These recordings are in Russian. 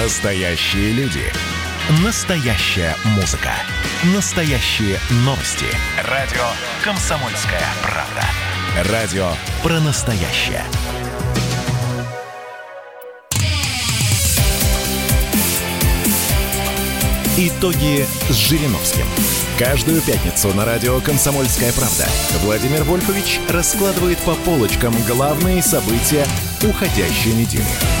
Настоящие люди. Настоящая музыка. Настоящие новости. Радио «Комсомольская правда». Радио про настоящее. Итоги с Жириновским. Каждую пятницу на радио «Комсомольская правда» Владимир Вольфович раскладывает по полочкам главные события уходящей недели.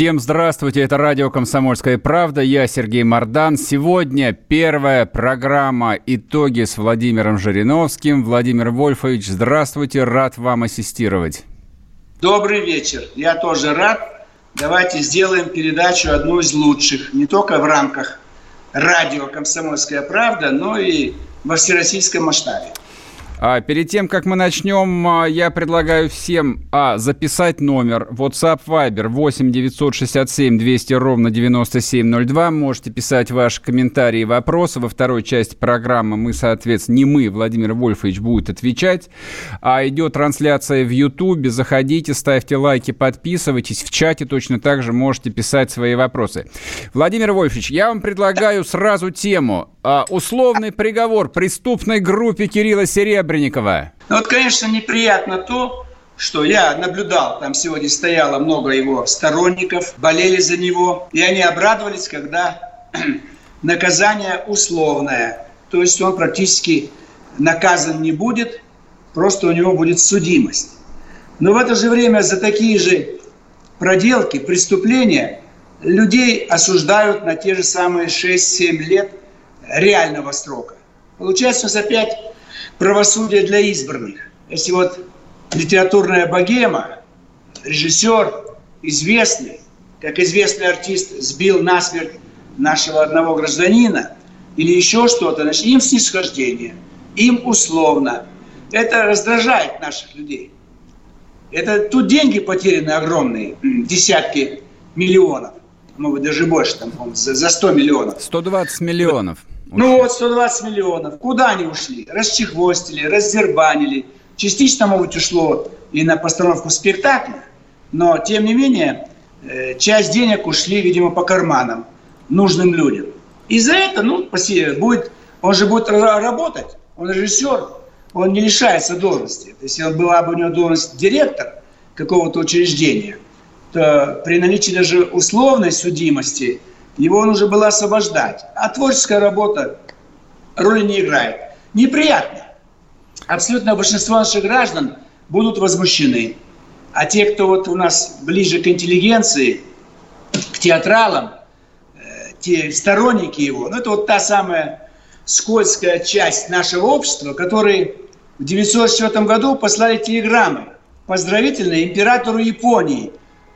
Всем здравствуйте, это радио «Комсомольская правда», я Сергей Мордан. Сегодня первая программа «Итоги» с Владимиром Жириновским. Владимир Вольфович, здравствуйте, рад вам ассистировать. Добрый вечер, я тоже рад. Давайте сделаем передачу одну из лучших, не только в рамках радио «Комсомольская правда», но и во всероссийском масштабе. А перед тем, как мы начнем, а, я предлагаю всем а, записать номер WhatsApp Viber 8 967 200 ровно 9702. Можете писать ваши комментарии и вопросы. Во второй части программы мы, соответственно, не мы, Владимир Вольфович будет отвечать. А идет трансляция в YouTube. Заходите, ставьте лайки, подписывайтесь. В чате точно так же можете писать свои вопросы. Владимир Вольфович, я вам предлагаю сразу тему. А, условный приговор преступной группе Кирилла Серебренникова. Ну вот, конечно, неприятно то, что я наблюдал, там сегодня стояло много его сторонников, болели за него, и они обрадовались, когда наказание условное. То есть он практически наказан не будет, просто у него будет судимость. Но в это же время за такие же проделки, преступления людей осуждают на те же самые 6-7 лет реального срока. Получается у нас опять правосудие для избранных. Если вот литературная богема, режиссер известный, как известный артист сбил насмерть нашего одного гражданина или еще что-то, значит, им снисхождение, им условно. Это раздражает наших людей. Это тут деньги потеряны огромные, десятки миллионов, может быть, даже больше, там, за, за 100 миллионов. 120 миллионов. Ну вот, 120 миллионов. Куда они ушли? Расчехвостили, раздербанили. Частично, может, ушло и на постановку спектакля, но, тем не менее, э, часть денег ушли, видимо, по карманам нужным людям. И за это, ну, будет, он же будет работать, он режиссер, он не лишается должности. То есть, если была бы у него должность директор какого-то учреждения, то при наличии даже условной судимости – его нужно было освобождать. А творческая работа роли не играет. Неприятно. Абсолютно большинство наших граждан будут возмущены. А те, кто вот у нас ближе к интеллигенции, к театралам, э, те сторонники его, ну это вот та самая скользкая часть нашего общества, которые в 1904 году послали телеграммы поздравительные императору Японии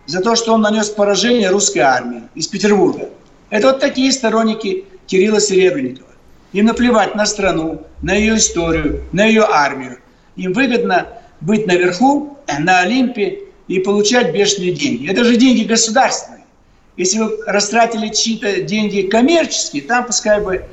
за то, что он нанес поражение русской армии из Петербурга. Это вот такие сторонники Кирилла Серебренникова. Им наплевать на страну, на ее историю, на ее армию. Им выгодно быть наверху, на Олимпе и получать бешеные деньги. Это же деньги государственные. Если вы растратили чьи-то деньги коммерческие, там пускай бы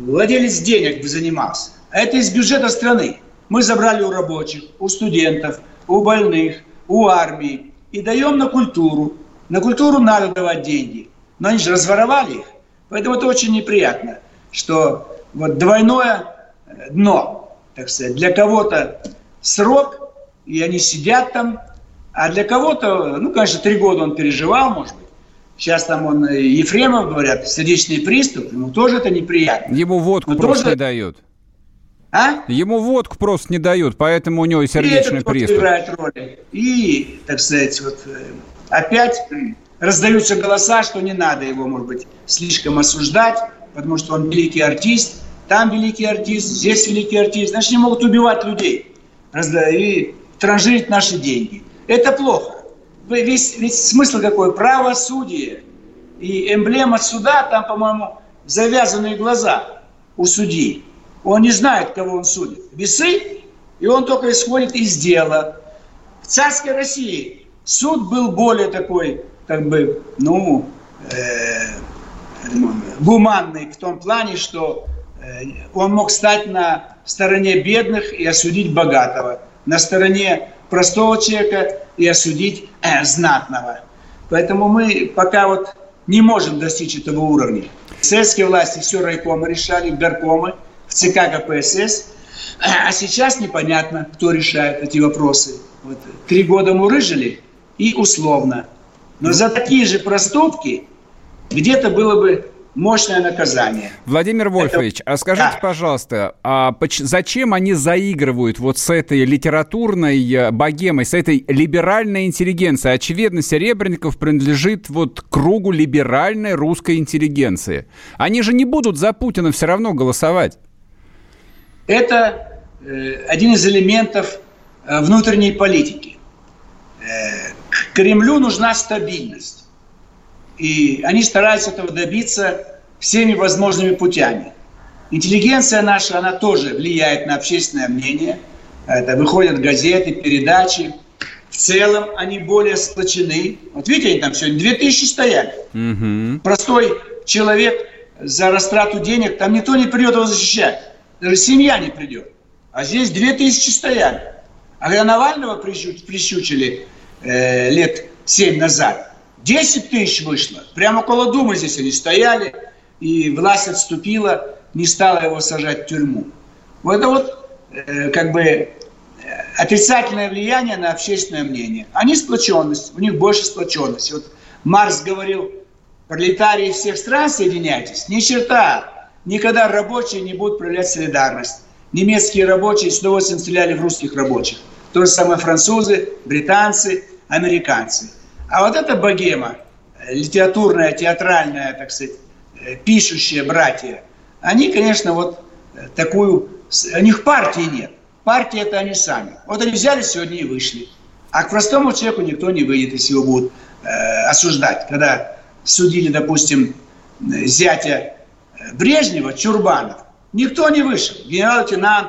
владелец денег бы занимался. А это из бюджета страны. Мы забрали у рабочих, у студентов, у больных, у армии и даем на культуру. На культуру надо давать деньги но они же разворовали их. Поэтому это очень неприятно, что вот двойное дно, так сказать, для кого-то срок, и они сидят там, а для кого-то, ну, конечно, три года он переживал, может быть. Сейчас там он, Ефремов, говорят, сердечный приступ, ему тоже это неприятно. Ему водку Но просто тоже... не дают. А? Ему водку просто не дают, поэтому у него и сердечный и приступ. играет роль. И, так сказать, вот э, опять раздаются голоса, что не надо его, может быть, слишком осуждать, потому что он великий артист, там великий артист, здесь великий артист. Значит, они могут убивать людей и транжирить наши деньги. Это плохо. Весь, ведь смысл какой? Правосудие. И эмблема суда, там, по-моему, завязанные глаза у судьи. Он не знает, кого он судит. Весы, и он только исходит из дела. В царской России суд был более такой как бы, ну, э, гуманный в том плане, что э, он мог стать на стороне бедных и осудить богатого, на стороне простого человека и осудить э, знатного. Поэтому мы пока вот не можем достичь этого уровня. Советские власти все райкомы решали, горкомы, в ЦК КПСС. А сейчас непонятно, кто решает эти вопросы. Вот. Три года мурыжили и условно. Но за такие же проступки где-то было бы мощное наказание. Владимир Вольфович, Это... а скажите, да. пожалуйста, а зачем они заигрывают вот с этой литературной э, богемой, с этой либеральной интеллигенцией? Очевидно, Серебренников принадлежит вот кругу либеральной русской интеллигенции. Они же не будут за Путина все равно голосовать. Это э, один из элементов э, внутренней политики. Э, Кремлю нужна стабильность. И они стараются этого добиться всеми возможными путями. Интеллигенция наша, она тоже влияет на общественное мнение. Это выходят газеты, передачи. В целом они более сплочены. Вот видите, они там сегодня 2000 стояли. Угу. Простой человек за растрату денег, там никто не придет его защищать. Даже семья не придет. А здесь 2000 стояли. А когда Навального прищучили э, лет 7 назад, 10 тысяч вышло. Прямо около Думы здесь они стояли, и власть отступила, не стала его сажать в тюрьму. Вот это вот э, как бы э, отрицательное влияние на общественное мнение. Они сплоченность, у них больше сплоченности. Вот Марс говорил, пролетарии всех стран соединяйтесь. Ни черта, никогда рабочие не будут проявлять солидарность. Немецкие рабочие с удовольствием стреляли в русских рабочих. То же самое французы, британцы, американцы. А вот эта богема, литературная, театральная, так сказать, э, пишущие братья, они, конечно, вот э, такую... У них партии нет. Партия – это они сами. Вот они взяли сегодня и вышли. А к простому человеку никто не выйдет, если его будут э, осуждать. Когда судили, допустим, зятя э, Брежнева, Чурбанов, никто не вышел. Генерал-лейтенант,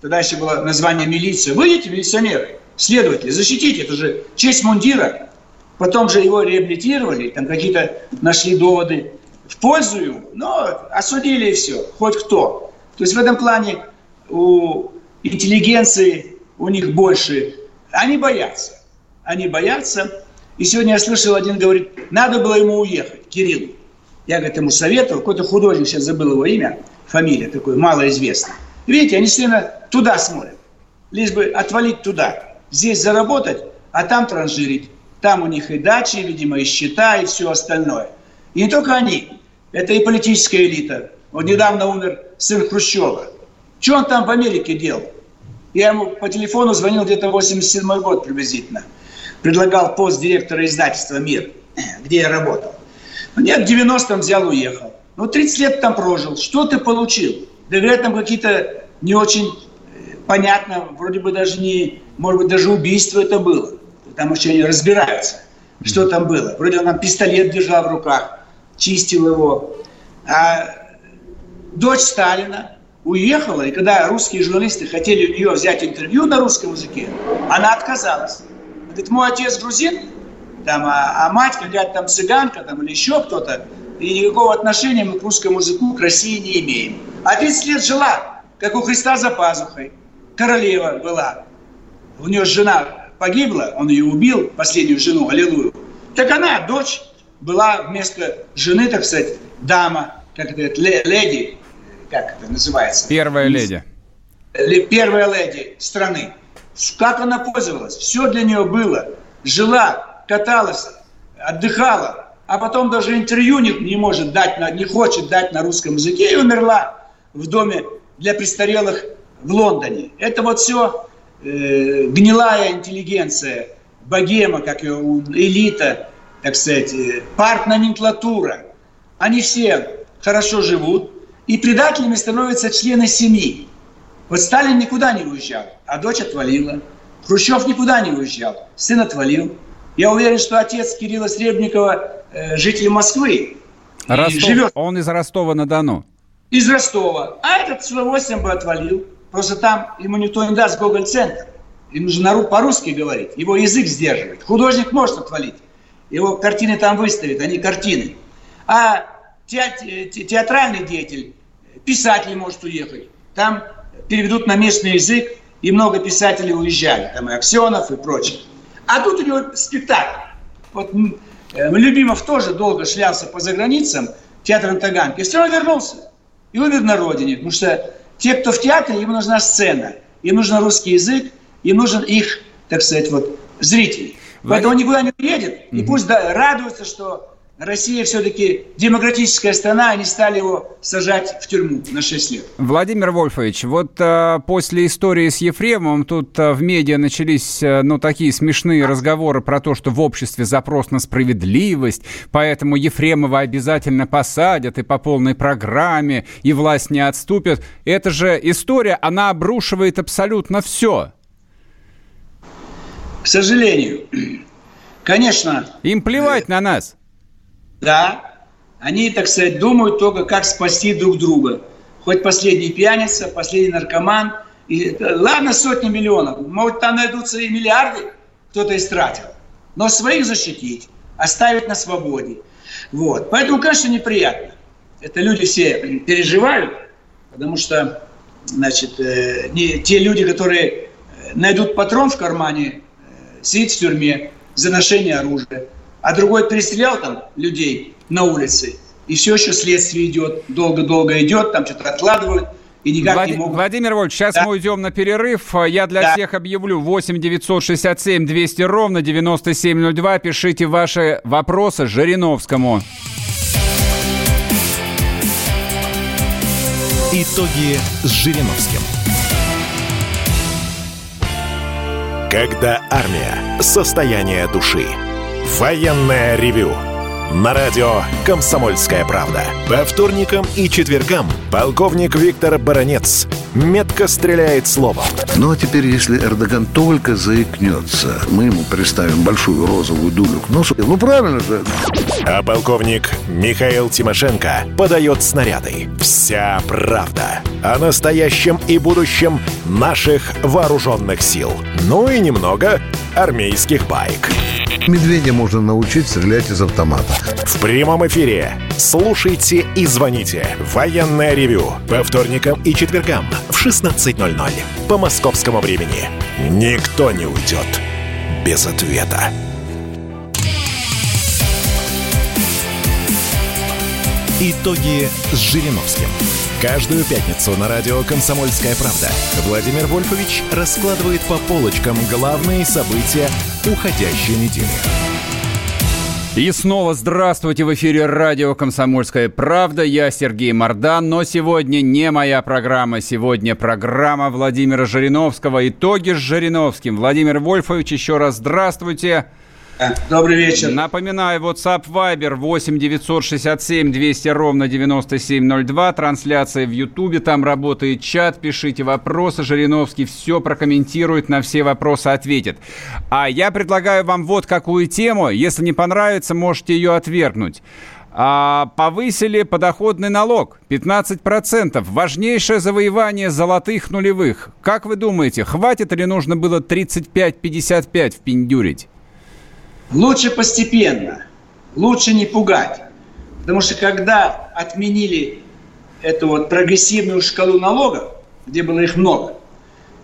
тогда еще было название милиции. Выйдите, милиционеры, следователи, защитите, это же честь мундира. Потом же его реабилитировали, там какие-то нашли доводы в пользу ему, но осудили и все, хоть кто. То есть в этом плане у интеллигенции у них больше, они боятся. Они боятся. И сегодня я слышал, один говорит, надо было ему уехать, Кириллу. Я, говорит, ему советовал, какой-то художник, сейчас забыл его имя, фамилия такой, малоизвестная. Видите, они все туда смотрят, лишь бы отвалить туда. Здесь заработать, а там транжирить. Там у них и дачи, видимо, и счета, и все остальное. И не только они. Это и политическая элита. Вот недавно умер сын Хрущева. Что он там в Америке делал? Я ему по телефону звонил где-то 87 год приблизительно. Предлагал пост директора издательства «Мир», где я работал. Ну, нет, в 90-м взял, уехал. Ну, 30 лет там прожил. Что ты получил? Да, там какие-то не очень понятно, вроде бы даже не, может быть, даже убийство это было там еще не разбираются, что там было. Вроде он там пистолет держал в руках, чистил его. А дочь Сталина уехала, и когда русские журналисты хотели у нее взять интервью на русском языке, она отказалась. Говорит, мой отец грузин, там, а, а мать какая-то там цыганка там, или еще кто-то, и никакого отношения мы к русскому языку, к России не имеем. А 30 лет жила, как у Христа за пазухой. Королева была. У нее жена погибла, он ее убил, последнюю жену, аллилуйю. Так она, дочь, была вместо жены, так сказать, дама, как это, леди, как это называется? Первая леди. Первая леди страны. Как она пользовалась? Все для нее было. Жила, каталась, отдыхала, а потом даже интервью не, не может дать, не хочет дать на русском языке и умерла в доме для престарелых в Лондоне. Это вот все э, гнилая интеллигенция, богема, как ее элита, так сказать, э, партноменклатура, они все хорошо живут, и предателями становятся члены семьи. Вот Сталин никуда не уезжал, а дочь отвалила. Хрущев никуда не уезжал, сын отвалил. Я уверен, что отец Кирилла Сребникова э, житель Москвы. Ростов, живет. Он из Ростова-на-Дону. Из Ростова. А этот с удовольствием бы отвалил. Просто там ему никто не даст Гоголь-центр. Ему нужно по-русски говорить. Его язык сдерживает. Художник может отвалить. Его картины там выставят, они картины. А театральный деятель, писатель может уехать. Там переведут на местный язык, и много писателей уезжали. Там и Аксенов, и прочее. А тут у него спектакль. Вот Э, Любимов тоже долго шлялся по заграницам, театр на Таганке, и все равно вернулся. И умер на родине, потому что те, кто в театре, им нужна сцена, им нужен русский язык, им нужен их, так сказать, вот, зритель. Поэтому он никуда не уедет, и пусть да, радуется, что Россия все-таки демократическая страна, они стали его сажать в тюрьму на 6 лет. Владимир Вольфович, вот а, после истории с Ефремовым тут а, в медиа начались, а, ну, такие смешные разговоры про то, что в обществе запрос на справедливость, поэтому Ефремова обязательно посадят и по полной программе, и власть не отступит. Это же история, она обрушивает абсолютно все. К сожалению. Конечно. Им плевать на нас. Да, они, так сказать, думают только, как спасти друг друга. Хоть последний пьяница, последний наркоман. И, ладно, сотни миллионов. Может, там найдутся и миллиарды, кто-то истратил. Но своих защитить, оставить на свободе. Вот. Поэтому, конечно, неприятно. Это люди все переживают, потому что, значит, э, не, те люди, которые э, найдут патрон в кармане, э, сидят в тюрьме за ношение оружия а другой перестрелял там людей на улице, и все еще следствие идет, долго-долго идет, там что-то откладывают, и никак Влад... не могут... Владимир Вольфович, сейчас да. мы уйдем на перерыв. Я для да. всех объявлю 8 967 200 ровно 9702. Пишите ваши вопросы Жириновскому. Итоги с Жириновским. Когда армия. Состояние души. Военное ревю на радио «Комсомольская правда». По вторникам и четвергам полковник Виктор Баранец метко стреляет словом. Ну а теперь, если Эрдоган только заикнется, мы ему представим большую розовую дулю к носу. Ну правильно же. А полковник Михаил Тимошенко подает снаряды. Вся правда о настоящем и будущем наших вооруженных сил. Ну и немного армейских байк. Медведя можно научить стрелять из автомата. В прямом эфире. Слушайте и звоните. Военное ревю. По вторникам и четвергам в 16.00. По московскому времени. Никто не уйдет без ответа. Итоги с Жириновским. Каждую пятницу на радио «Комсомольская правда» Владимир Вольфович раскладывает по полочкам главные события уходящей недели. И снова здравствуйте в эфире радио «Комсомольская правда». Я Сергей Мордан, но сегодня не моя программа. Сегодня программа Владимира Жириновского. Итоги с Жириновским. Владимир Вольфович, еще раз здравствуйте. Добрый вечер. Напоминаю, WhatsApp Viber 8 967 200 ровно 9702. Трансляция в Ютубе, там работает чат. Пишите вопросы. Жириновский все прокомментирует, на все вопросы ответит. А я предлагаю вам вот какую тему. Если не понравится, можете ее отвергнуть. А, повысили подоходный налог 15%. Важнейшее завоевание золотых нулевых. Как вы думаете, хватит или нужно было 35-55 впендюрить? Лучше постепенно, лучше не пугать. Потому что когда отменили эту вот прогрессивную шкалу налогов, где было их много,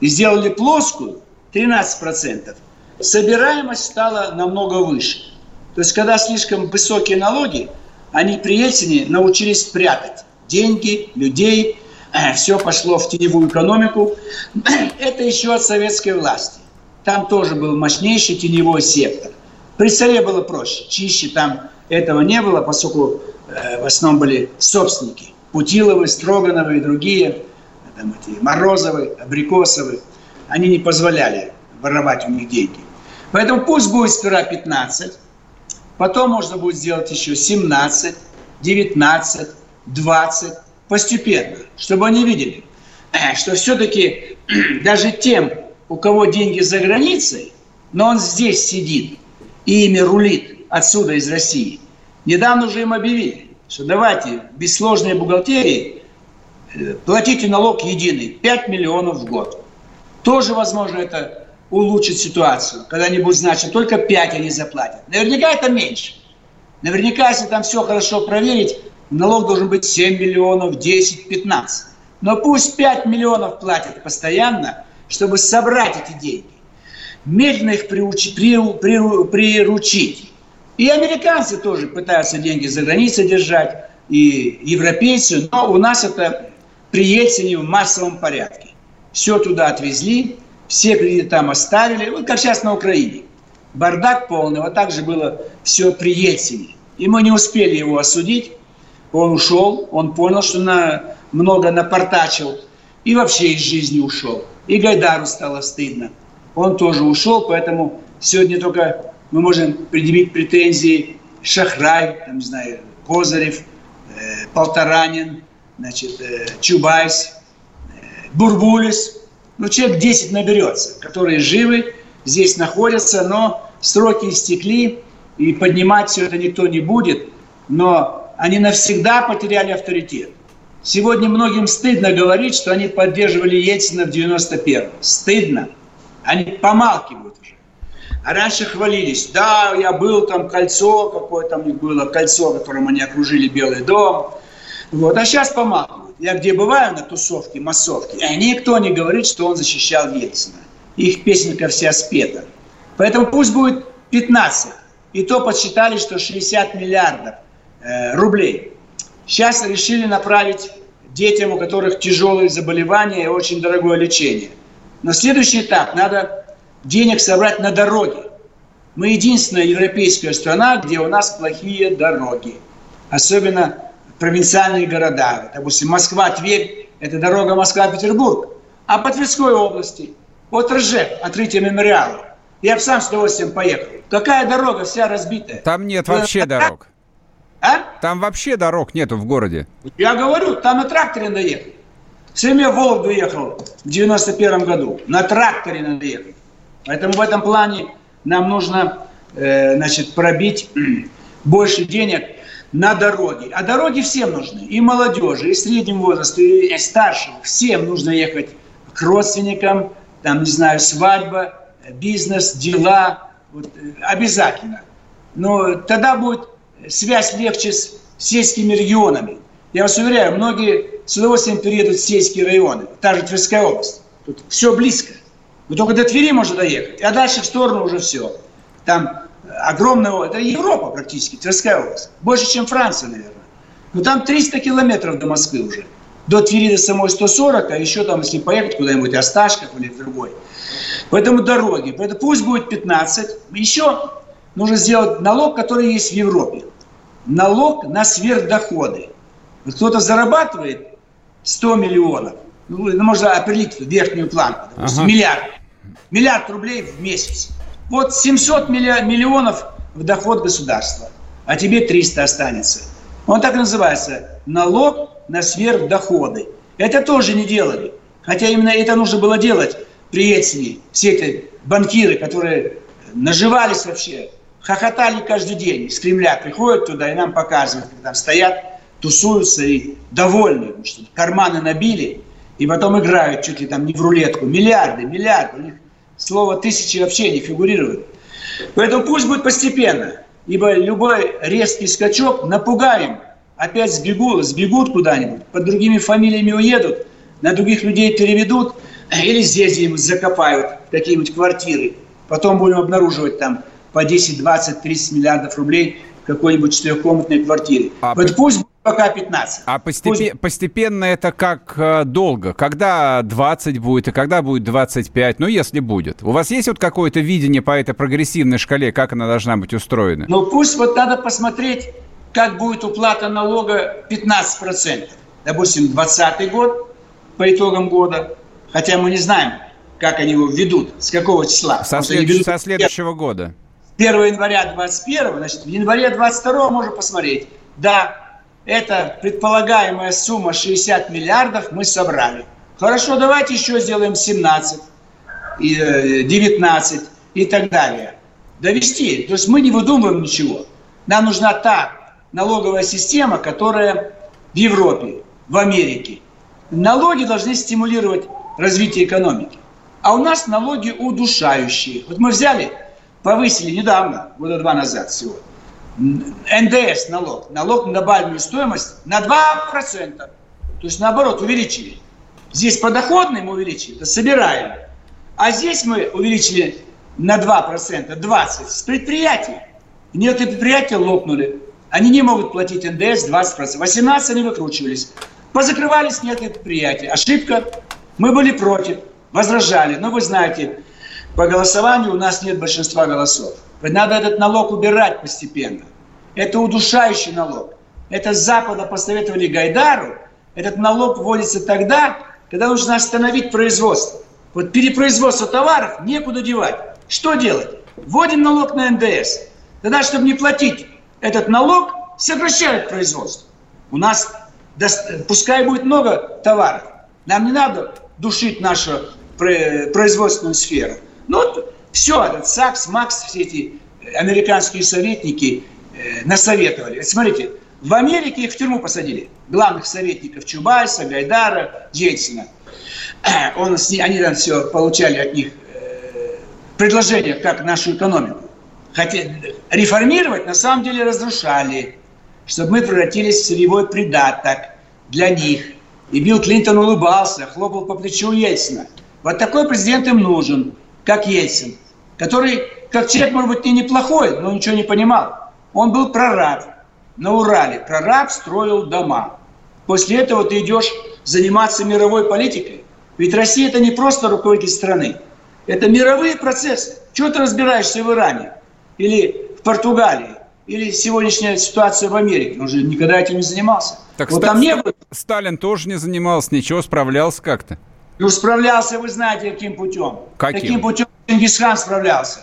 и сделали плоскую, 13%, собираемость стала намного выше. То есть, когда слишком высокие налоги, они при Ельцине научились прятать деньги, людей, все пошло в теневую экономику. Это еще от советской власти. Там тоже был мощнейший теневой сектор. При царе было проще, чище там этого не было, поскольку э, в основном были собственники. Путиловы, Строгановы и другие, там эти Морозовы, Абрикосовы. Они не позволяли воровать у них деньги. Поэтому пусть будет сперва 15, потом можно будет сделать еще 17, 19, 20, постепенно, чтобы они видели, что все-таки даже тем, у кого деньги за границей, но он здесь сидит, и ими рулит отсюда, из России. Недавно уже им объявили, что давайте без сложной бухгалтерии э, платите налог единый, 5 миллионов в год. Тоже, возможно, это улучшит ситуацию. Когда-нибудь, значит, только 5 они заплатят. Наверняка это меньше. Наверняка, если там все хорошо проверить, налог должен быть 7 миллионов, 10, 15. Но пусть 5 миллионов платят постоянно, чтобы собрать эти деньги медленно их приучи, при, при, приручить. И американцы тоже пытаются деньги за границей держать, и европейцы, но у нас это при Ельцине в массовом порядке. Все туда отвезли, все кредиты там оставили, вот как сейчас на Украине. Бардак полный, вот так же было все при Ельцине. И мы не успели его осудить, он ушел, он понял, что на, много напортачил, и вообще из жизни ушел. И Гайдару стало стыдно. Он тоже ушел, поэтому сегодня только мы можем предъявить претензии Шахрай, там, не знаю, Козырев, э, Полторанин, значит, э, Чубайс, э, Бурбулис. Ну, человек 10 наберется, которые живы, здесь находятся, но сроки истекли, и поднимать все это никто не будет. Но они навсегда потеряли авторитет. Сегодня многим стыдно говорить, что они поддерживали Ельцина в 91-м. Стыдно. Они помалкивают уже. А раньше хвалились. Да, я был там, кольцо, какое там было кольцо, которым они окружили Белый дом. Вот. А сейчас помалкивают. Я где бываю на тусовке, массовке, и никто не говорит, что он защищал Ельцина. Их песенка вся спета. Поэтому пусть будет 15. И то подсчитали, что 60 миллиардов э, рублей. Сейчас решили направить детям, у которых тяжелые заболевания и очень дорогое лечение. Но следующий этап – надо денег собрать на дороги. Мы единственная европейская страна, где у нас плохие дороги. Особенно провинциальные города. Допустим, Москва-Тверь – это дорога Москва-Петербург. А по Тверской области, от Ржев, открытие мемориала, я бы сам с удовольствием поехал. Какая дорога вся разбитая? Там нет вообще дорог. А? Там вообще дорог нету в городе. Я говорю, там на тракторе надо ехать. Сам я в Вологду ехал в 91 году. На тракторе надо ехать. Поэтому в этом плане нам нужно э, значит, пробить больше денег на дороги. А дороги всем нужны. И молодежи, и средним возрасту, и старшим. Всем нужно ехать к родственникам, там, не знаю, свадьба, бизнес, дела. Вот, э, обязательно. Но тогда будет связь легче с сельскими регионами. Я вас уверяю, многие с удовольствием переедут в сельские районы. Та же Тверская область. Тут все близко. Но только до Твери можно доехать. А дальше в сторону уже все. Там огромная... Это Европа практически, Тверская область. Больше, чем Франция, наверное. Но там 300 километров до Москвы уже. До Твери до самой 140, а еще там, если поехать куда-нибудь, Осташков или другой. Поэтому дороги. Поэтому пусть будет 15. Еще нужно сделать налог, который есть в Европе. Налог на сверхдоходы. Кто-то зарабатывает 100 миллионов, ну, ну можно определить верхнюю планку, ага. миллиард. Миллиард рублей в месяц. Вот 700 миллионов в доход государства, а тебе 300 останется. Он так и называется – налог на сверхдоходы. Это тоже не делали. Хотя именно это нужно было делать при Ельцине. Все эти банкиры, которые наживались вообще, хохотали каждый день. Из Кремля приходят туда и нам показывают, как там стоят, тусуются и довольны, потому что карманы набили, и потом играют чуть ли там не в рулетку. Миллиарды, миллиарды. У них слово тысячи вообще не фигурирует. Поэтому пусть будет постепенно, ибо любой резкий скачок напугаем. Опять сбегут, сбегут куда-нибудь, под другими фамилиями уедут, на других людей переведут, или здесь им закопают какие-нибудь квартиры. Потом будем обнаруживать там по 10, 20, 30 миллиардов рублей в какой-нибудь четырехкомнатной квартире. А, вот пусть пока 15. А постепе- пусть... постепенно это как э, долго? Когда 20 будет и когда будет 25? Ну, если будет. У вас есть вот какое-то видение по этой прогрессивной шкале, как она должна быть устроена? Ну, пусть вот надо посмотреть, как будет уплата налога 15%. Допустим, 20 год по итогам года, хотя мы не знаем, как они его введут, с какого числа. Со, след... ведут... со следующего года. 1 января 21, значит, в январе 22 можно посмотреть. Да, это предполагаемая сумма 60 миллиардов мы собрали. Хорошо, давайте еще сделаем 17, и 19 э, и так далее. Довести. То есть мы не выдумываем ничего. Нам нужна та налоговая система, которая в Европе, в Америке. Налоги должны стимулировать развитие экономики. А у нас налоги удушающие. Вот мы взяли повысили недавно, года два назад всего, НДС налог, налог на добавленную стоимость на 2%. То есть наоборот увеличили. Здесь подоходный мы увеличили, это собираем. А здесь мы увеличили на 2%, 20% с предприятий. некоторые предприятия лопнули. Они не могут платить НДС 20%. 18 они выкручивались. Позакрывались некоторые предприятия. Ошибка. Мы были против, возражали. Но вы знаете, по голосованию у нас нет большинства голосов. Надо этот налог убирать постепенно. Это удушающий налог. Это с Запада посоветовали Гайдару. Этот налог вводится тогда, когда нужно остановить производство. Вот перепроизводство товаров некуда девать. Что делать? Вводим налог на НДС. Тогда, чтобы не платить этот налог, сокращают производство. У нас, пускай будет много товаров, нам не надо душить нашу производственную сферу. Ну, вот все, этот САКС, МАКС, все эти американские советники э, насоветовали. Смотрите, в Америке их в тюрьму посадили. Главных советников Чубайса, Гайдара, Ельцина. Он, они там все получали от них э, предложения, как нашу экономику. Хотя реформировать на самом деле разрушали, чтобы мы превратились в сырьевой придаток для них. И Билл Клинтон улыбался, хлопал по плечу Ельцина. Вот такой президент им нужен, как Ельцин, который, как человек, может быть, и неплохой, но ничего не понимал. Он был прораб на Урале. Прораб строил дома. После этого ты идешь заниматься мировой политикой. Ведь Россия это не просто руководитель страны. Это мировые процессы. Чего ты разбираешься в Иране? Или в Португалии? Или сегодняшняя ситуация в Америке? Он же никогда этим не занимался. Так вот там не было. Сталин тоже не занимался, ничего, справлялся как-то. Ну, справлялся, вы знаете, каким путем. Каким? Каким путем Чингисхан справлялся.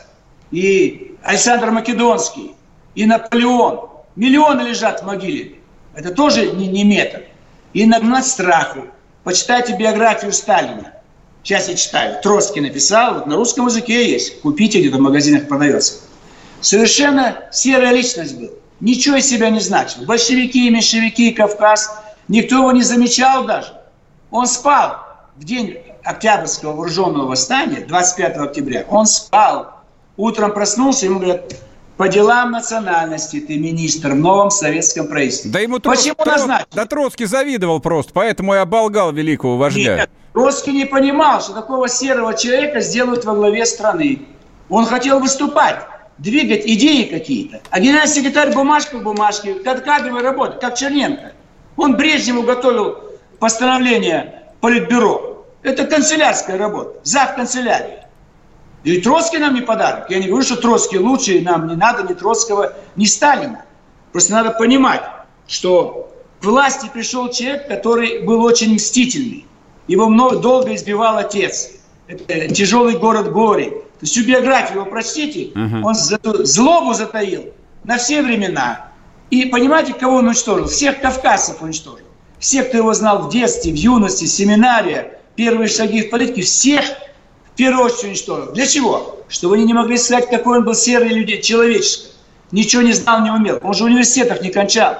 И Александр Македонский, и Наполеон. Миллионы лежат в могиле. Это тоже не, не метод. И нагнать страху. Почитайте биографию Сталина. Сейчас я читаю. Троцкий написал, вот на русском языке есть. Купите, где-то в магазинах продается. Совершенно серая личность был. Ничего из себя не значил. Большевики, меньшевики, Кавказ. Никто его не замечал даже. Он спал в день Октябрьского вооруженного восстания, 25 октября. Он спал. Утром проснулся, ему говорят, по делам национальности ты министр в новом советском правительстве. Да ему Почему Троц... назначили? Да Троцкий завидовал просто, поэтому и оболгал великого вождя. Нет, Троцкий не понимал, что такого серого человека сделают во главе страны. Он хотел выступать, двигать идеи какие-то. А генеральный секретарь бумажка в бумажке, как кадровая работа, как Черненко. Он Брежневу готовил постановление Политбюро. Это канцелярская работа, зав канцелярии. И Троцкий нам не подарок. Я не говорю, что Троцкий лучше, нам не надо ни Троцкого, ни Сталина. Просто надо понимать, что к власти пришел человек, который был очень мстительный. Его много, долго избивал отец. Это тяжелый город Гори. То есть всю биографию его прочтите, uh-huh. он злобу затаил на все времена. И понимаете, кого он уничтожил? Всех кавказцев уничтожил. Всех, кто его знал в детстве, в юности, в семинарии, первые шаги в политике, всех первую очередь уничтожил. Для чего? Чтобы они не могли сказать, какой он был серый людей, человеческий. Ничего не знал, не умел. Он же университетов не кончал.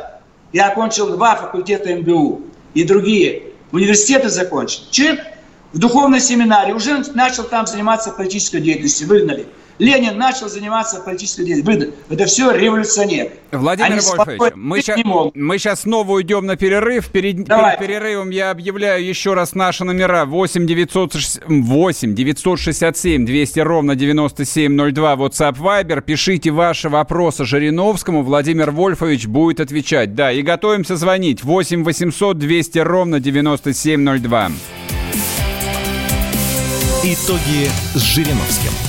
Я окончил два факультета МГУ и другие университеты закончил. Человек в духовной семинарии уже начал там заниматься политической деятельностью, выгнали. Ленин начал заниматься политической деятельностью. Это все революционеры. Владимир Они Вольфович, мы сейчас, мы сейчас снова уйдем на перерыв. Перед, перед перерывом я объявляю еще раз наши номера. 8 960, 8 967 200 ровно 9702 WhatsApp Viber. Пишите ваши вопросы Жириновскому. Владимир Вольфович будет отвечать. Да, и готовимся звонить. 8 800 200 ровно 9702. Итоги с Жириновским.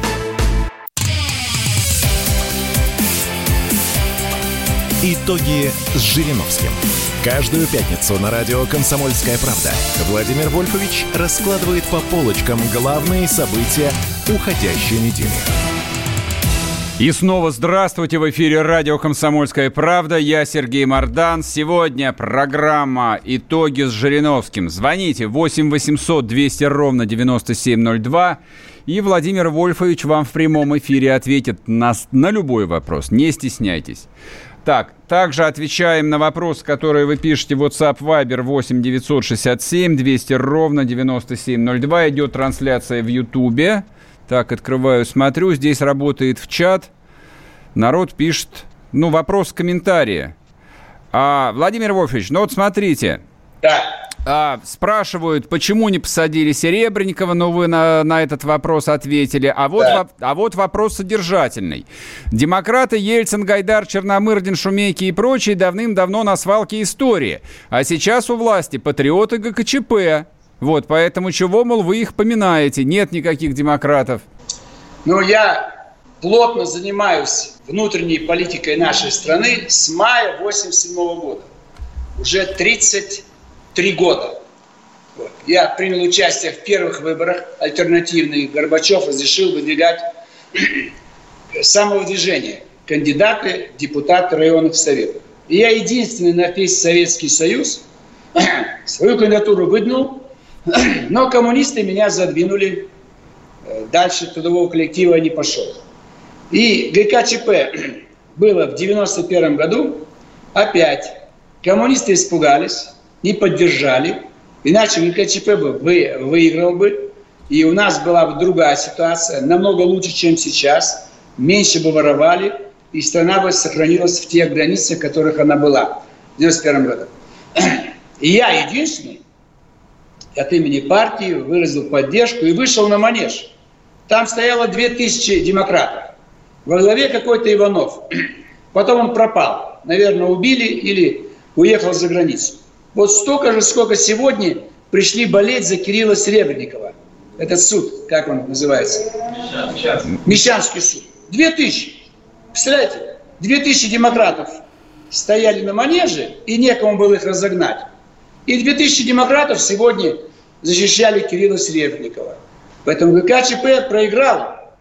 Итоги с Жириновским. Каждую пятницу на радио «Комсомольская правда» Владимир Вольфович раскладывает по полочкам главные события уходящей недели. И снова здравствуйте в эфире радио «Комсомольская правда». Я Сергей Мордан. Сегодня программа «Итоги с Жириновским». Звоните 8 800 200 ровно 9702. И Владимир Вольфович вам в прямом эфире ответит на, на любой вопрос. Не стесняйтесь. Так, также отвечаем на вопрос, который вы пишете в WhatsApp Viber 8 967 200 ровно 9702. Идет трансляция в Ютубе. Так, открываю, смотрю. Здесь работает в чат. Народ пишет, ну, вопрос, комментарии. А, Владимир Вольфович, ну вот смотрите. Да. А, спрашивают, почему не посадили Серебренникова, но вы на, на этот вопрос ответили. А вот, да. во, а вот вопрос содержательный. Демократы Ельцин, Гайдар, Черномырдин, Шумейки и прочие давным-давно на свалке истории. А сейчас у власти патриоты ГКЧП. Вот, поэтому чего, мол, вы их поминаете? Нет никаких демократов. Ну, я плотно занимаюсь внутренней политикой нашей страны с мая 87 года. Уже 30 три года. Вот. Я принял участие в первых выборах альтернативных. Горбачев разрешил выдвигать самовыдвижение кандидаты, депутаты районных советов. И я единственный на весь Советский Союз свою кандидатуру выдвинул, но коммунисты меня задвинули, э, дальше трудового коллектива не пошел. И ГКЧП было в 91 году, опять коммунисты испугались, не поддержали, иначе ВКЧП бы вы, выиграл бы, и у нас была бы другая ситуация, намного лучше, чем сейчас, меньше бы воровали, и страна бы сохранилась в тех границах, в которых она была в 91 году. И я единственный от имени партии выразил поддержку и вышел на манеж. Там стояло 2000 демократов. Во главе какой-то Иванов. Потом он пропал. Наверное, убили или уехал за границу. Вот столько же, сколько сегодня пришли болеть за Кирилла Сребренникова. Этот суд, как он называется? Мещанский, Мещанский суд. Две тысячи. Представляете? Две тысячи демократов стояли на манеже, и некому было их разогнать. И две тысячи демократов сегодня защищали Кирилла Сребренникова. Поэтому ГКЧП проиграл.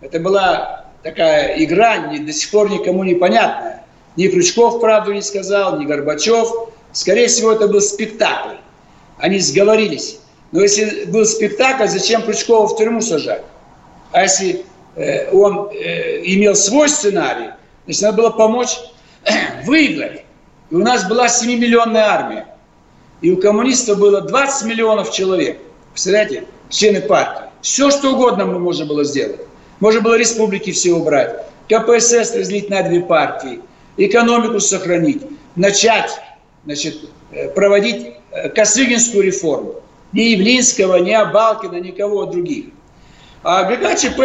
Это была такая игра, не, до сих пор никому не понятная. Ни Крючков правду не сказал, ни Горбачев. Скорее всего, это был спектакль. Они сговорились. Но если был спектакль, зачем Крючкова в тюрьму сажать? А если э, он э, имел свой сценарий, значит, надо было помочь выиграть. И у нас была 7-миллионная армия. И у коммунистов было 20 миллионов человек. Представляете? Члены партии. Все, что угодно мы можно было сделать. Можно было республики все убрать. КПСС разделить на две партии. Экономику сохранить. Начать значит, э, проводить э, Косыгинскую реформу. Ни Явлинского, ни Абалкина, никого других. А ГКЧП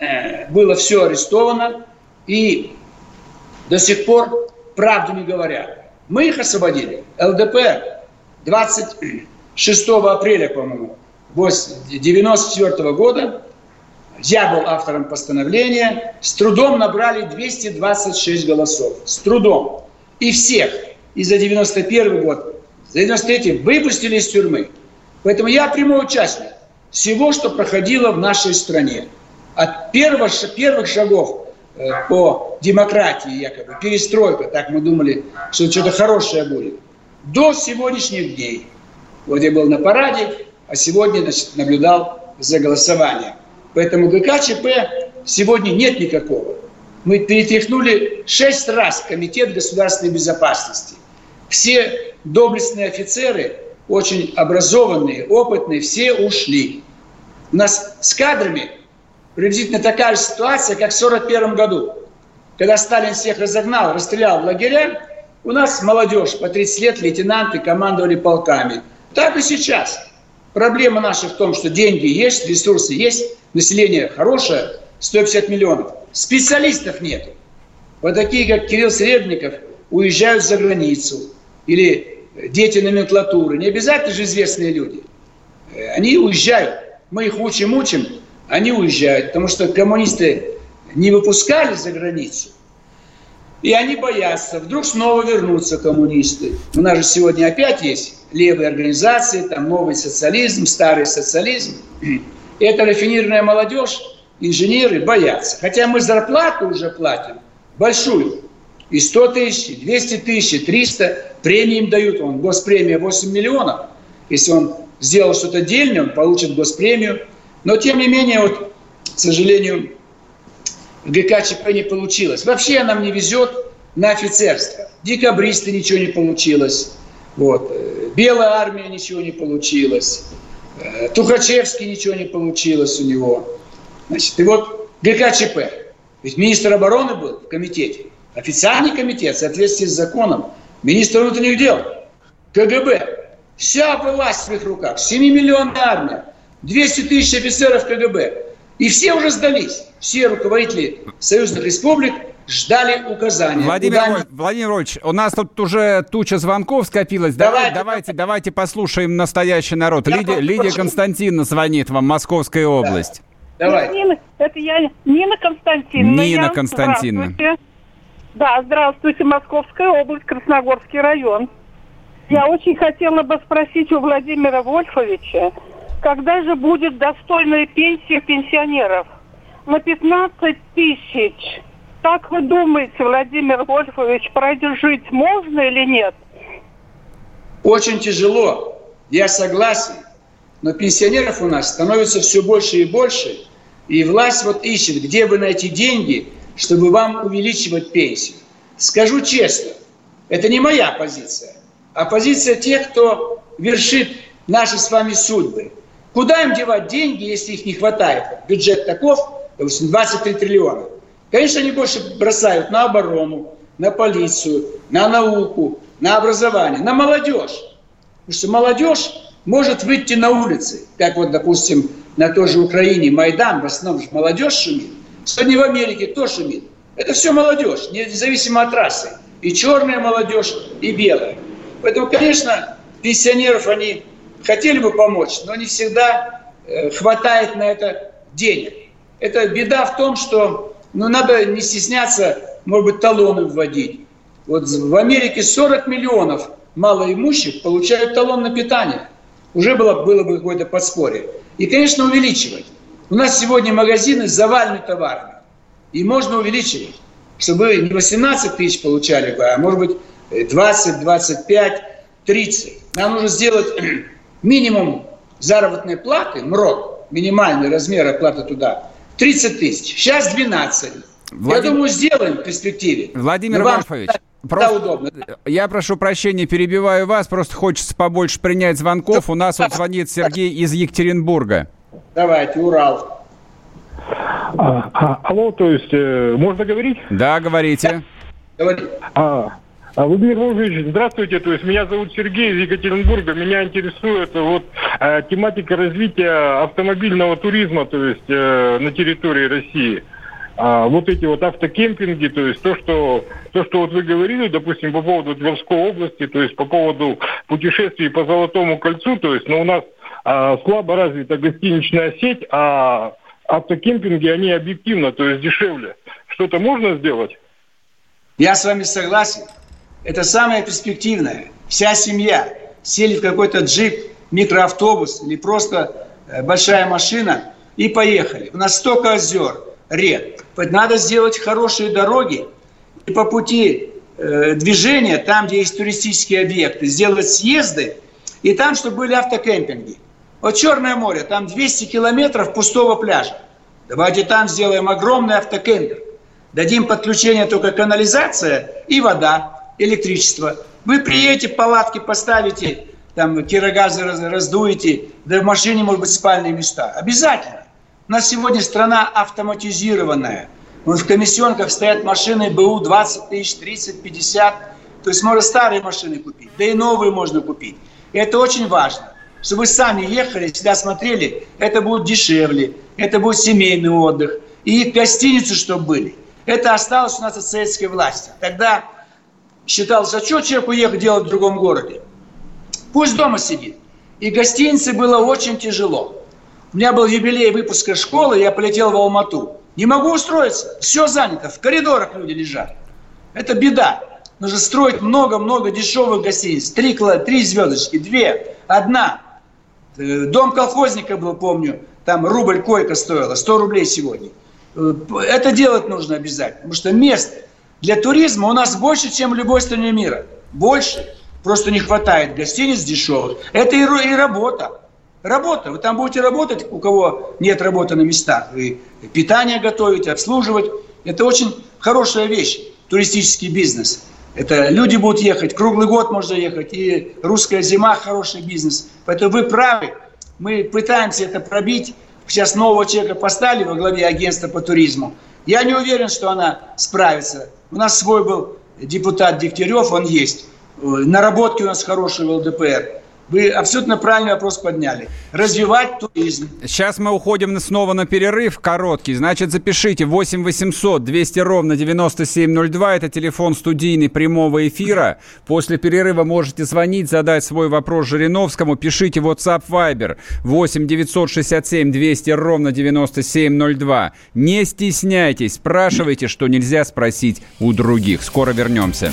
э, было все арестовано, и до сих пор правду не говорят. Мы их освободили. ЛДП 26 апреля, по-моему, 1994 года я был автором постановления, с трудом набрали 226 голосов. С трудом. И всех и за 91 год, за 93 выпустили из тюрьмы. Поэтому я прямой участник всего, что проходило в нашей стране. От первых, первых шагов э, по демократии, якобы, перестройка, так мы думали, что что-то хорошее будет, до сегодняшних дней. Вот я был на параде, а сегодня значит, наблюдал за голосованием. Поэтому ГКЧП сегодня нет никакого. Мы перетряхнули шесть раз Комитет государственной безопасности – все доблестные офицеры, очень образованные, опытные, все ушли. У нас с кадрами приблизительно такая же ситуация, как в 1941 году. Когда Сталин всех разогнал, расстрелял в лагеря, у нас молодежь по 30 лет, лейтенанты командовали полками. Так и сейчас. Проблема наша в том, что деньги есть, ресурсы есть, население хорошее, 150 миллионов. Специалистов нет. Вот такие, как Кирилл Сребников, уезжают за границу или дети номенклатуры, не обязательно же известные люди. Э, они уезжают. Мы их учим, учим, они уезжают, потому что коммунисты не выпускали за границу. И они боятся, вдруг снова вернутся коммунисты. У нас же сегодня опять есть левые организации, там новый социализм, старый социализм. И эта рафинированная молодежь, инженеры боятся. Хотя мы зарплату уже платим большую. И 100 тысяч, 200 тысяч, 300 премии им дают. Он госпремия 8 миллионов. Если он сделал что-то дельное, он получит госпремию. Но тем не менее, вот, к сожалению, ГКЧП не получилось. Вообще нам не везет. на офицерство. Декабристы ничего не получилось. Вот. Белая армия ничего не получилось. Э, Тухачевский ничего не получилось у него. Значит, и вот ГКЧП. Ведь министр обороны был в комитете. Официальный комитет в соответствии с законом. Министр внутренних дел. КГБ. Вся власть в их руках. 7-миллионная армия. 200 тысяч офицеров КГБ. И все уже сдались. Все руководители союзных республик ждали указания. Владимир, Куда... Владимир Ильич, у нас тут уже туча звонков скопилась. Давайте, давайте, давайте послушаем настоящий народ. Лидия, Лидия Константиновна звонит вам, Московская область. Да. Давай. Нина, это я, Нина Константиновна. Нина я. Константиновна. Здравствуйте. Да, здравствуйте, Московская область, Красногорский район. Я очень хотела бы спросить у Владимира Вольфовича, когда же будет достойная пенсия пенсионеров? На 15 тысяч как вы думаете, Владимир Вольфович, прожить можно или нет? Очень тяжело, я согласен. Но пенсионеров у нас становится все больше и больше. И власть вот ищет, где бы найти деньги, чтобы вам увеличивать пенсию. Скажу честно, это не моя позиция, а позиция тех, кто вершит наши с вами судьбы. Куда им девать деньги, если их не хватает? Бюджет таков, допустим, 23 триллиона. Конечно, они больше бросают на оборону, на полицию, на науку, на образование, на молодежь. Потому что молодежь может выйти на улицы, как вот, допустим, на той же Украине Майдан, в основном же молодежь шумит. Сегодня в Америке кто шумит? Это все молодежь, независимо от расы. И черная молодежь, и белая. Поэтому, конечно, пенсионеров они хотели бы помочь, но не всегда э, хватает на это денег. Это беда в том, что но надо не стесняться, может быть, талоны вводить. Вот в Америке 40 миллионов малоимущих получают талон на питание. Уже было, было бы какое-то подспорье. И, конечно, увеличивать. У нас сегодня магазины завалены товарами. И можно увеличивать, чтобы не 18 тысяч получали, а может быть 20, 25, 30. Нам нужно сделать минимум заработной платы, МРОД, минимальный размер оплаты туда, 30 тысяч. Сейчас 12. Владим... Я думаю, сделаем в перспективе. Владимир Вольфович, Просто, удобно. Я прошу прощения, перебиваю вас, просто хочется побольше принять звонков. У нас вот звонит Сергей из Екатеринбурга. Давайте, Урал. А, а, алло, то есть, э, можно говорить? Да, говорите. Говори. А, а, Владимир Владимирович, здравствуйте. То есть меня зовут Сергей из Екатеринбурга. Меня интересует вот э, тематика развития автомобильного туризма, то есть э, на территории России. А, вот эти вот автокемпинги, то есть то, что то, что вот вы говорили, допустим, по поводу Тверской области, то есть по поводу путешествий по Золотому кольцу, то есть, ну, у нас слабо развита гостиничная сеть, а автокемпинги, они объективно, то есть дешевле. Что-то можно сделать? Я с вами согласен. Это самое перспективное. Вся семья сели в какой-то джип, микроавтобус или просто э, большая машина и поехали. У нас столько озер, рек. Надо сделать хорошие дороги и по пути э, движения, там, где есть туристические объекты, сделать съезды, и там, чтобы были автокемпинги. Вот Черное море, там 200 километров пустого пляжа. Давайте там сделаем огромный автокемпинг. Дадим подключение только канализация и вода электричество. Вы приедете, палатки поставите, там кирогазы раздуете, да в машине, может быть, спальные места. Обязательно. У нас сегодня страна автоматизированная. В комиссионках стоят машины БУ 20 тысяч, 30, 50. То есть можно старые машины купить, да и новые можно купить. И это очень важно. Чтобы вы сами ехали, всегда смотрели, это будет дешевле, это будет семейный отдых. И гостиницы, чтобы были. Это осталось у нас от советской власти. Тогда считалось, а что человеку ехать делать в другом городе? Пусть дома сидит. И гостинице было очень тяжело. У меня был юбилей выпуска школы, я полетел в Алмату. Не могу устроиться, все занято, в коридорах люди лежат. Это беда. Нужно строить много-много дешевых гостиниц. Три, три звездочки, две, одна. Э, дом колхозника был, помню, там рубль койка стоила, 100 рублей сегодня. Э, это делать нужно обязательно, потому что место для туризма у нас больше, чем в любой стране мира. Больше. Просто не хватает гостиниц дешевых. Это и, и работа. Работа. Вы там будете работать, у кого нет работы на местах. Вы питание готовите, обслуживать. Это очень хорошая вещь. туристический бизнес. Это люди будут ехать, круглый год можно ехать, и русская зима хороший бизнес. Поэтому вы правы, мы пытаемся это пробить. Сейчас нового человека поставили во главе агентства по туризму. Я не уверен, что она справится. У нас свой был депутат Дегтярев, он есть. Наработки у нас хорошие в ЛДПР. Вы абсолютно правильный вопрос подняли. Развивать туризм. Сейчас мы уходим снова на перерыв короткий. Значит, запишите 8 800 200 ровно 9702. Это телефон студийный прямого эфира. После перерыва можете звонить, задать свой вопрос Жириновскому. Пишите WhatsApp Viber 8 967 200 ровно 9702. Не стесняйтесь, спрашивайте, что нельзя спросить у других. Скоро вернемся.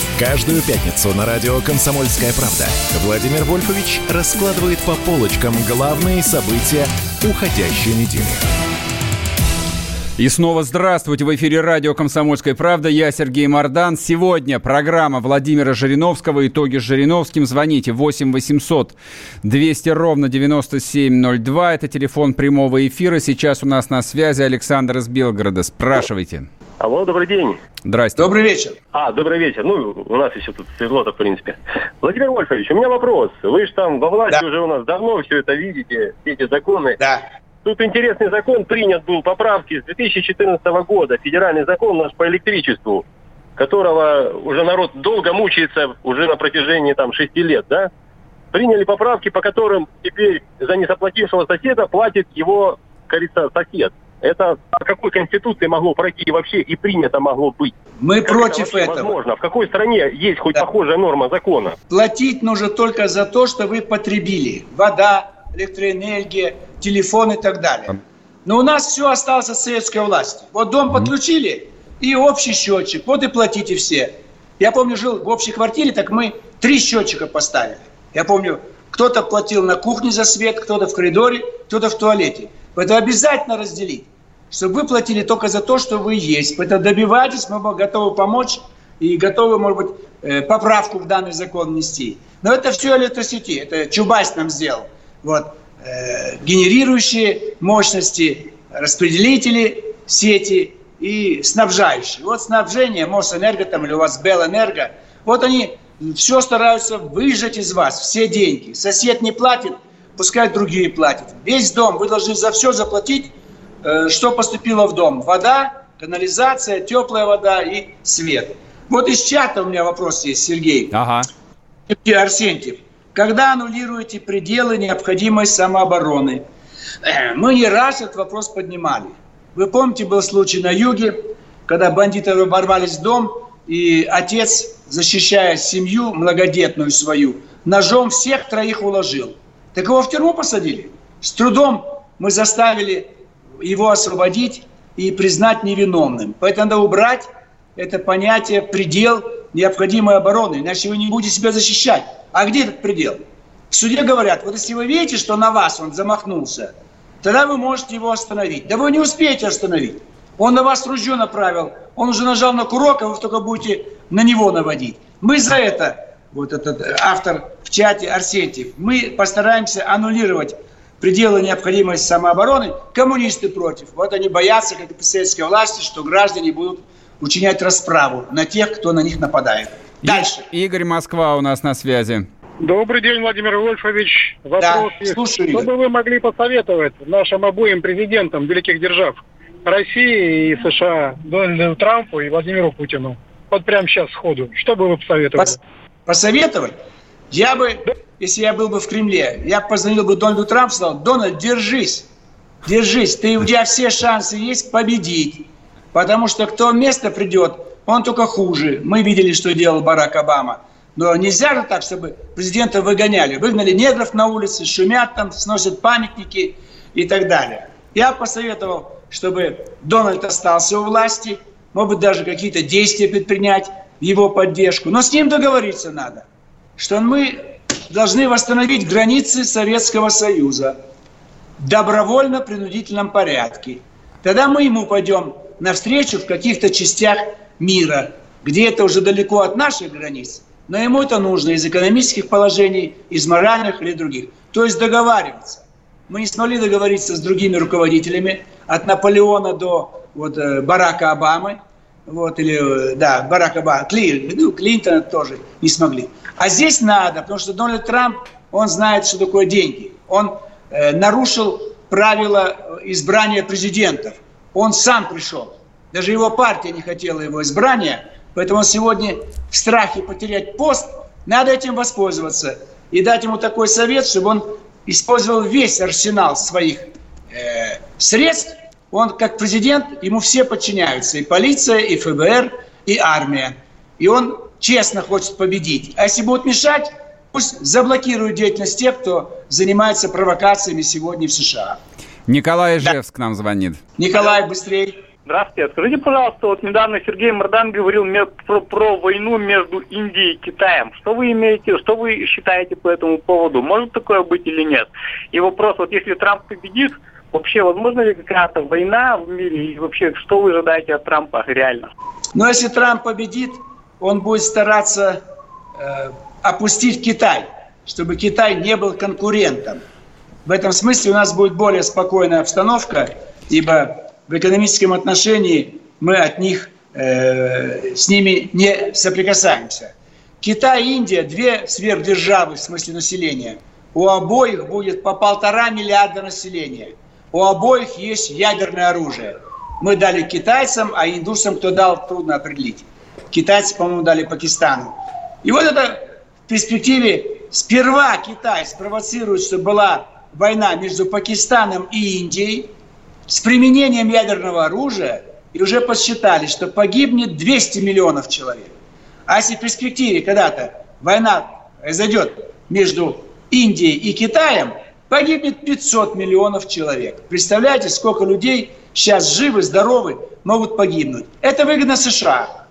Каждую пятницу на радио «Комсомольская правда» Владимир Вольфович раскладывает по полочкам главные события уходящей недели. И снова здравствуйте. В эфире радио «Комсомольская правда». Я Сергей Мордан. Сегодня программа Владимира Жириновского. Итоги с Жириновским. Звоните 8 800 200 ровно 9702. Это телефон прямого эфира. Сейчас у нас на связи Александр из Белгорода. Спрашивайте. Алло, добрый день. Здрасте. Добрый вечер. А, добрый вечер. Ну, у нас еще тут светло-то, в принципе. Владимир Вольфович, у меня вопрос. Вы же там во власти да. уже у нас давно все это видите, все эти законы. Да. Тут интересный закон принят был, поправки с 2014 года, федеральный закон наш по электричеству, которого уже народ долго мучается уже на протяжении там шести лет, да? Приняли поправки, по которым теперь за незаплатившего соседа платит его, кажется, сосед. Это по какой конституции могло пройти вообще и принято могло быть? Мы как против это этого. Возможно. В какой стране есть хоть да. похожая норма закона? Платить нужно только за то, что вы потребили. Вода, электроэнергия, телефон и так далее. Но у нас все осталось от советской власти. Вот дом подключили, и общий счетчик. Вот и платите все. Я помню, жил в общей квартире, так мы три счетчика поставили. Я помню, кто-то платил на кухне за свет, кто-то в коридоре, кто-то в туалете. Поэтому обязательно разделить, чтобы вы платили только за то, что вы есть. Поэтому добивайтесь, мы готовы помочь и готовы, может быть, э, поправку в данный закон внести. Но это все электросети, это Чубайс нам сделал. Вот. Э, генерирующие мощности, распределители сети и снабжающие. Вот снабжение, Мосэнерго там или у вас Белэнерго, вот они все стараются выжать из вас, все деньги. Сосед не платит – пускай другие платят. Весь дом, вы должны за все заплатить, э, что поступило в дом. Вода, канализация, теплая вода и свет. Вот из чата у меня вопрос есть, Сергей. Ага. Арсентьев. Когда аннулируете пределы необходимой самообороны? Э, мы не раз этот вопрос поднимали. Вы помните, был случай на юге, когда бандиты ворвались в дом, и отец, защищая семью многодетную свою, ножом всех троих уложил. Так его в тюрьму посадили. С трудом мы заставили его освободить и признать невиновным. Поэтому надо убрать это понятие предел необходимой обороны, иначе вы не будете себя защищать. А где этот предел? В суде говорят, вот если вы видите, что на вас он замахнулся, тогда вы можете его остановить. Да вы не успеете остановить. Он на вас ружье направил, он уже нажал на курок, а вы только будете на него наводить. Мы за это вот этот автор в чате Арсентьев, мы постараемся аннулировать пределы необходимой самообороны. Коммунисты против. Вот они боятся, как и советской власти, что граждане будут учинять расправу на тех, кто на них нападает. Дальше. Игорь Москва у нас на связи. Добрый день, Владимир Вольфович. Вопрос да, слушаю, Что бы вы могли посоветовать нашим обоим президентам великих держав России и США, Дональду Трампу и Владимиру Путину? Вот прямо сейчас сходу. Что бы вы посоветовали? Посоветовать, я бы если я был бы в Кремле, я позвонил бы Дональду Трампу сказал, Дональд, держись, держись, ты, у тебя все шансы есть победить. Потому что кто место придет, он только хуже. Мы видели, что делал Барак Обама. Но нельзя же так, чтобы президента выгоняли. Выгнали негров на улице, шумят там, сносят памятники и так далее. Я посоветовал, чтобы Дональд остался у власти, может быть, даже какие-то действия предпринять его поддержку. Но с ним договориться надо, что мы должны восстановить границы Советского Союза в добровольно-принудительном порядке. Тогда мы ему пойдем навстречу в каких-то частях мира, где это уже далеко от наших границ, но ему это нужно из экономических положений, из моральных или других. То есть договариваться. Мы не смогли договориться с другими руководителями, от Наполеона до вот, э, Барака Обамы, вот, или, э, да, Барак Обама, Кли, ну, Клинтона тоже не смогли. А здесь надо, потому что Дональд Трамп, он знает, что такое деньги. Он э, нарушил правила избрания президентов. Он сам пришел. Даже его партия не хотела его избрания, поэтому он сегодня в страхе потерять пост. Надо этим воспользоваться и дать ему такой совет, чтобы он использовал весь арсенал своих э, средств. Он как президент, ему все подчиняются. И полиция, и ФБР, и армия. И он честно хочет победить. А если будут мешать, пусть заблокируют деятельность тех, кто занимается провокациями сегодня в США. Николай Ижевск да. нам звонит. Николай, быстрее. Здравствуйте. Скажите, пожалуйста, вот недавно Сергей Мордан говорил про, про войну между Индией и Китаем. Что вы имеете, что вы считаете по этому поводу? Может такое быть или нет? И вопрос, вот если Трамп победит, вообще возможно ли какая-то война в мире? И вообще, что вы ожидаете от Трампа реально? Ну, если Трамп победит, он будет стараться э, опустить Китай, чтобы Китай не был конкурентом. В этом смысле у нас будет более спокойная обстановка, ибо в экономическом отношении мы от них, э, с ними не соприкасаемся. Китай и Индия – две сверхдержавы в смысле населения. У обоих будет по полтора миллиарда населения. У обоих есть ядерное оружие. Мы дали китайцам, а индусам кто дал, трудно определить. Китайцы, по-моему, дали Пакистану. И вот это в перспективе сперва Китай спровоцирует, чтобы была война между Пакистаном и Индией, с применением ядерного оружия и уже посчитали, что погибнет 200 миллионов человек. А если в перспективе когда-то война произойдет между Индией и Китаем, погибнет 500 миллионов человек. Представляете, сколько людей сейчас живы, здоровы, могут погибнуть. Это выгодно США.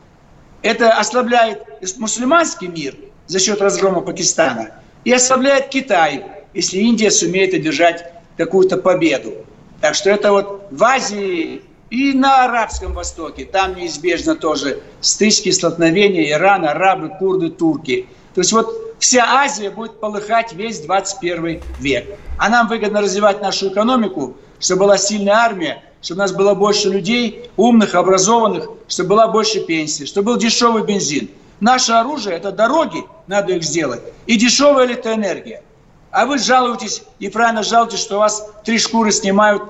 Это ослабляет мусульманский мир за счет разгрома Пакистана и ослабляет Китай, если Индия сумеет одержать какую-то победу. Так что это вот в Азии и на Арабском Востоке, там неизбежно тоже стычки, столкновения, Иран, арабы, курды, турки. То есть вот вся Азия будет полыхать весь 21 век. А нам выгодно развивать нашу экономику, чтобы была сильная армия, чтобы у нас было больше людей, умных, образованных, чтобы была больше пенсии, чтобы был дешевый бензин. Наше оружие – это дороги, надо их сделать, и дешевая электроэнергия. А вы жалуетесь, и правильно жалуетесь, что у вас три шкуры снимают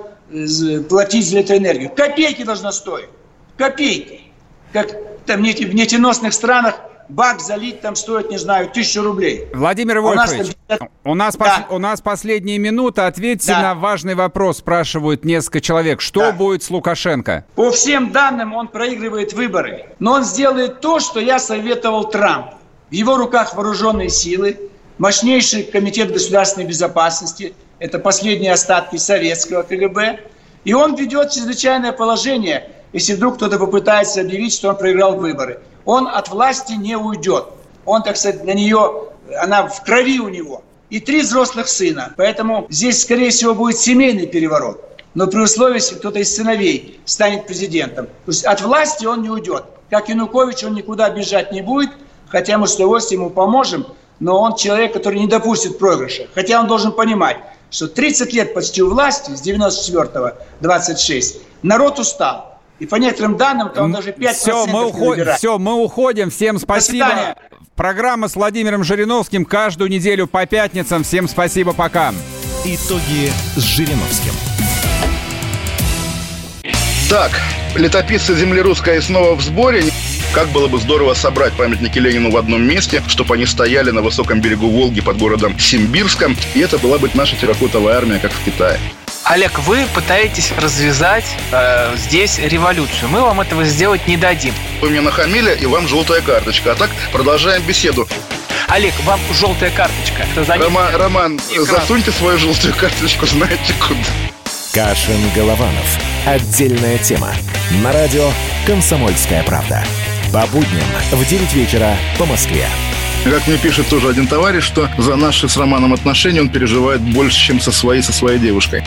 платить за электроэнергию. Копейки должна стоить. Копейки. Как там в нефтеносных странах бак залить там стоит, не знаю, тысячу рублей. Владимир а Вольфович, у нас, у нас, да. пос, у нас последние минуты. Ответьте да. на важный вопрос, спрашивают несколько человек. Что да. будет с Лукашенко? По всем данным он проигрывает выборы. Но он сделает то, что я советовал Трампу. В его руках вооруженные силы, мощнейший комитет государственной безопасности, это последние остатки советского КГБ, и он ведет чрезвычайное положение, если вдруг кто-то попытается объявить, что он проиграл выборы. Он от власти не уйдет. Он, так сказать, на нее, она в крови у него. И три взрослых сына. Поэтому здесь, скорее всего, будет семейный переворот. Но при условии, если кто-то из сыновей станет президентом. То есть от власти он не уйдет. Как Янукович, он никуда бежать не будет, хотя мы с удовольствием ему поможем но он человек, который не допустит проигрыша. Хотя он должен понимать, что 30 лет почти у власти, с 94-го 26, народ устал. И по некоторым данным, он даже 5% все, мы уходим, Все, мы уходим. Всем спасибо. Программа с Владимиром Жириновским каждую неделю по пятницам. Всем спасибо, пока. Итоги с Жириновским. Так, летописцы земли русской снова в сборе. Как было бы здорово собрать памятники Ленину в одном месте, чтобы они стояли на высоком берегу Волги под городом Симбирском, и это была бы наша терракотовая армия, как в Китае. Олег, вы пытаетесь развязать э, здесь революцию. Мы вам этого сделать не дадим. Вы мне нахамили, и вам желтая карточка. А так продолжаем беседу. Олег, вам желтая карточка. Рома, Роман, экран. засуньте свою желтую карточку, знаете куда. Кашин-Голованов. Отдельная тема. На радио «Комсомольская правда». По будням в 9 вечера по Москве. Как мне пишет тоже один товарищ, что за наши с Романом отношения он переживает больше, чем со своей, со своей девушкой.